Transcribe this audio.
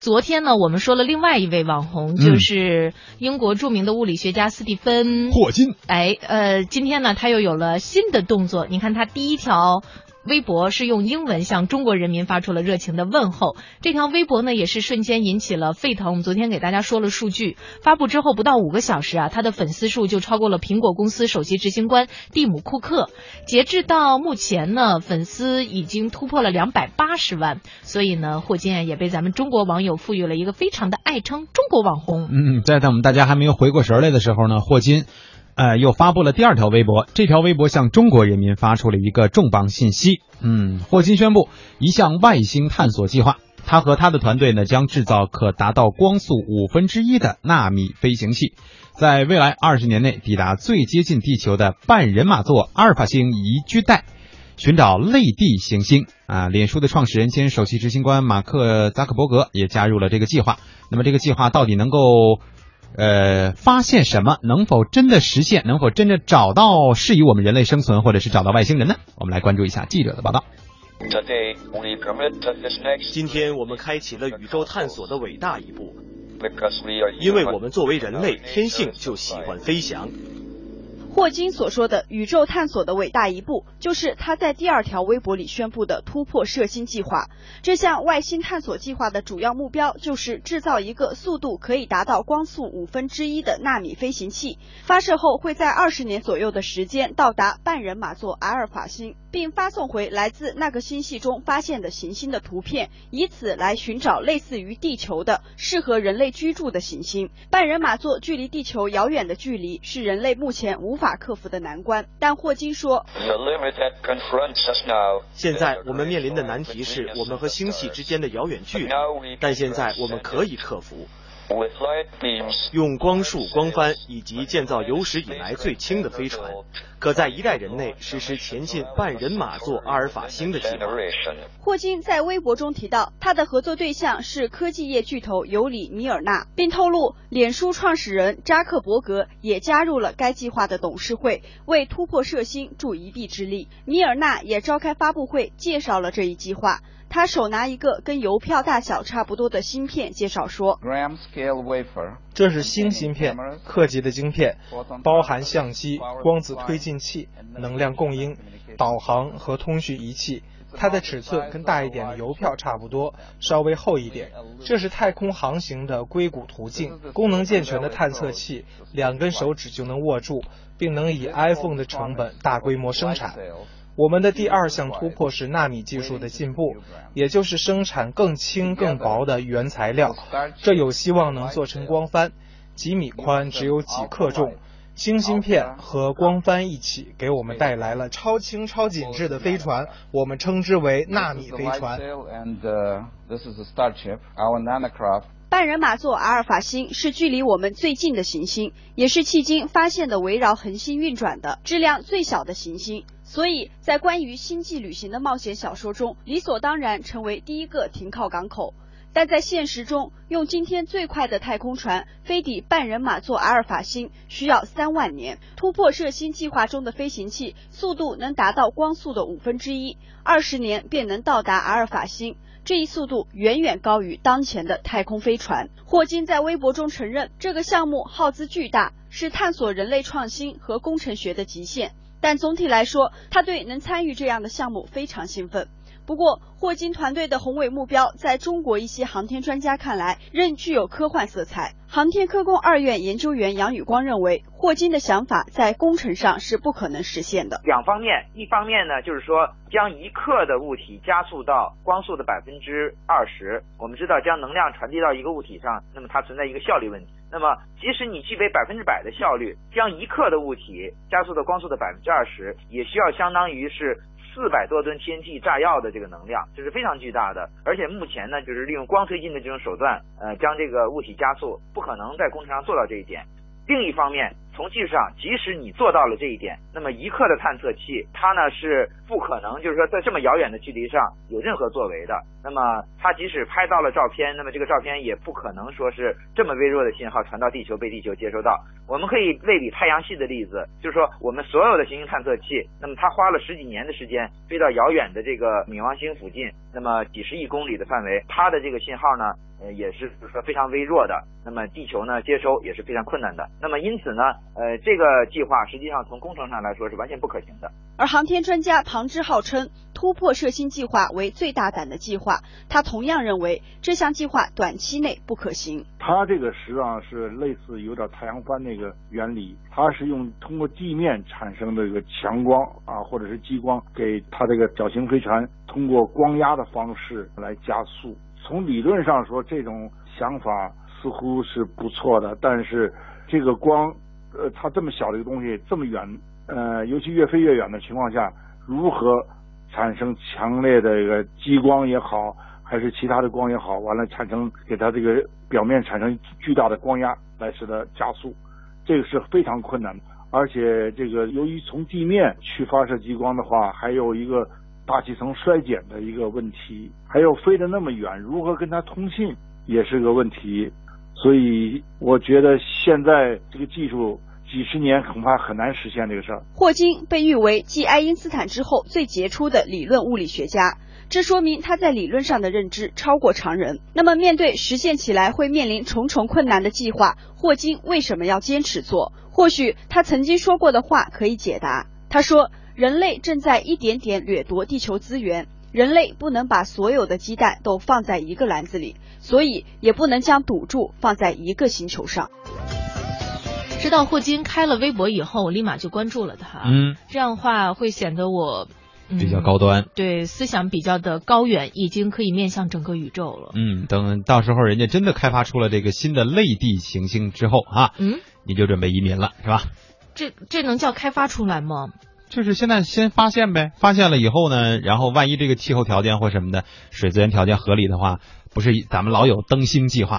昨天呢，我们说了另外一位网红，就是英国著名的物理学家斯蒂芬霍金。哎，呃，今天呢，他又有了新的动作。你看，他第一条。微博是用英文向中国人民发出了热情的问候，这条微博呢也是瞬间引起了沸腾。我们昨天给大家说了数据，发布之后不到五个小时啊，他的粉丝数就超过了苹果公司首席执行官蒂姆·库克。截至到目前呢，粉丝已经突破了两百八十万，所以呢，霍金也被咱们中国网友赋予了一个非常的爱称“中国网红”。嗯，在在我们大家还没有回过神来的时候呢，霍金。呃，又发布了第二条微博。这条微博向中国人民发出了一个重磅信息。嗯，霍金宣布一项外星探索计划。他和他的团队呢，将制造可达到光速五分之一的纳米飞行器，在未来二十年内抵达最接近地球的半人马座阿尔法星宜居带，寻找类地行星。啊，脸书的创始人兼首席执行官马克扎克伯格也加入了这个计划。那么，这个计划到底能够？呃，发现什么？能否真的实现？能否真的找到适宜我们人类生存，或者是找到外星人呢？我们来关注一下记者的报道。今天我们开启了宇宙探索的伟大一步，因为我们作为人类，天性就喜欢飞翔。霍金所说的宇宙探索的伟大一步，就是他在第二条微博里宣布的突破射星计划。这项外星探索计划的主要目标就是制造一个速度可以达到光速五分之一的纳米飞行器，发射后会在二十年左右的时间到达半人马座阿尔法星，并发送回来自那个星系中发现的行星的图片，以此来寻找类似于地球的适合人类居住的行星。半人马座距离地球遥远的距离是人类目前无。无法克服的难关，但霍金说，现在我们面临的难题是我们和星系之间的遥远距离，但现在我们可以克服。用光束、光帆以及建造有史以来最轻的飞船，可在一代人内实施前进半人马座阿尔法星的计划。霍金在微博中提到，他的合作对象是科技业巨头尤里·米尔纳，并透露，脸书创始人扎克伯格也加入了该计划的董事会，为突破射星助一臂之力。米尔纳也召开发布会，介绍了这一计划。他手拿一个跟邮票大小差不多的芯片，介绍说：“这是新芯片，客级的晶片，包含相机、光子推进器、能量供应、导航和通讯仪器。它的尺寸跟大一点的邮票差不多，稍微厚一点。这是太空航行的硅谷途径，功能健全的探测器，两根手指就能握住，并能以 iPhone 的成本大规模生产。”我们的第二项突破是纳米技术的进步，也就是生产更轻更薄的原材料，这有希望能做成光帆，几米宽，只有几克重。新芯片和光帆一起，给我们带来了超轻超紧致的飞船，我们称之为纳米飞船。半人马座阿尔法星是距离我们最近的行星，也是迄今发现的围绕恒星运转的质量最小的行星，所以在关于星际旅行的冒险小说中，理所当然成为第一个停靠港口。但在现实中，用今天最快的太空船飞抵半人马座阿尔法星需要三万年。突破射星计划中的飞行器速度能达到光速的五分之一，二十年便能到达阿尔法星。这一速度远远高于当前的太空飞船。霍金在微博中承认，这个项目耗资巨大，是探索人类创新和工程学的极限。但总体来说，他对能参与这样的项目非常兴奋。不过，霍金团队的宏伟目标，在中国一些航天专家看来，仍具有科幻色彩。航天科工二院研究员杨宇光认为，霍金的想法在工程上是不可能实现的。两方面，一方面呢，就是说将一克的物体加速到光速的百分之二十。我们知道，将能量传递到一个物体上，那么它存在一个效率问题。那么，即使你具备百分之百的效率，将一克的物体加速到光速的百分之二十，也需要相当于是。四百多吨 TNT 炸药的这个能量，这是非常巨大的。而且目前呢，就是利用光推进的这种手段，呃，将这个物体加速，不可能在工程上做到这一点。另一方面，从技术上，即使你做到了这一点，那么一克的探测器，它呢是不可能，就是说在这么遥远的距离上有任何作为的。那么它即使拍到了照片，那么这个照片也不可能说是这么微弱的信号传到地球被地球接收到。我们可以类比太阳系的例子，就是说我们所有的行星探测器，那么它花了十几年的时间飞到遥远的这个冥王星附近，那么几十亿公里的范围，它的这个信号呢？呃，也是说非常微弱的，那么地球呢接收也是非常困难的，那么因此呢，呃，这个计划实际上从工程上来说是完全不可行的。而航天专家庞之浩称，突破射星计划为最大胆的计划，他同样认为这项计划短期内不可行。他这个实际上是类似有点太阳帆那个原理，它是用通过地面产生的一个强光啊，或者是激光，给它这个小型飞船通过光压的方式来加速。从理论上说，这种想法似乎是不错的，但是这个光，呃，它这么小的一个东西，这么远，呃，尤其越飞越远的情况下，如何产生强烈的一个激光也好，还是其他的光也好，完了产生给它这个表面产生巨大的光压来使它加速，这个是非常困难的。而且这个由于从地面去发射激光的话，还有一个。大气层衰减的一个问题，还有飞得那么远，如何跟它通信也是个问题。所以我觉得现在这个技术几十年恐怕很难实现这个事儿。霍金被誉为继爱因斯坦之后最杰出的理论物理学家，这说明他在理论上的认知超过常人。那么面对实现起来会面临重重困难的计划，霍金为什么要坚持做？或许他曾经说过的话可以解答。他说。人类正在一点点掠夺地球资源，人类不能把所有的鸡蛋都放在一个篮子里，所以也不能将赌注放在一个星球上。知道霍金开了微博以后，我立马就关注了他。嗯，这样的话会显得我比较高端，对思想比较的高远，已经可以面向整个宇宙了。嗯，等到时候人家真的开发出了这个新的类地行星之后啊，嗯，你就准备移民了，是吧？这这能叫开发出来吗？就是现在先发现呗，发现了以后呢，然后万一这个气候条件或什么的水资源条件合理的话，不是咱们老有登星计划，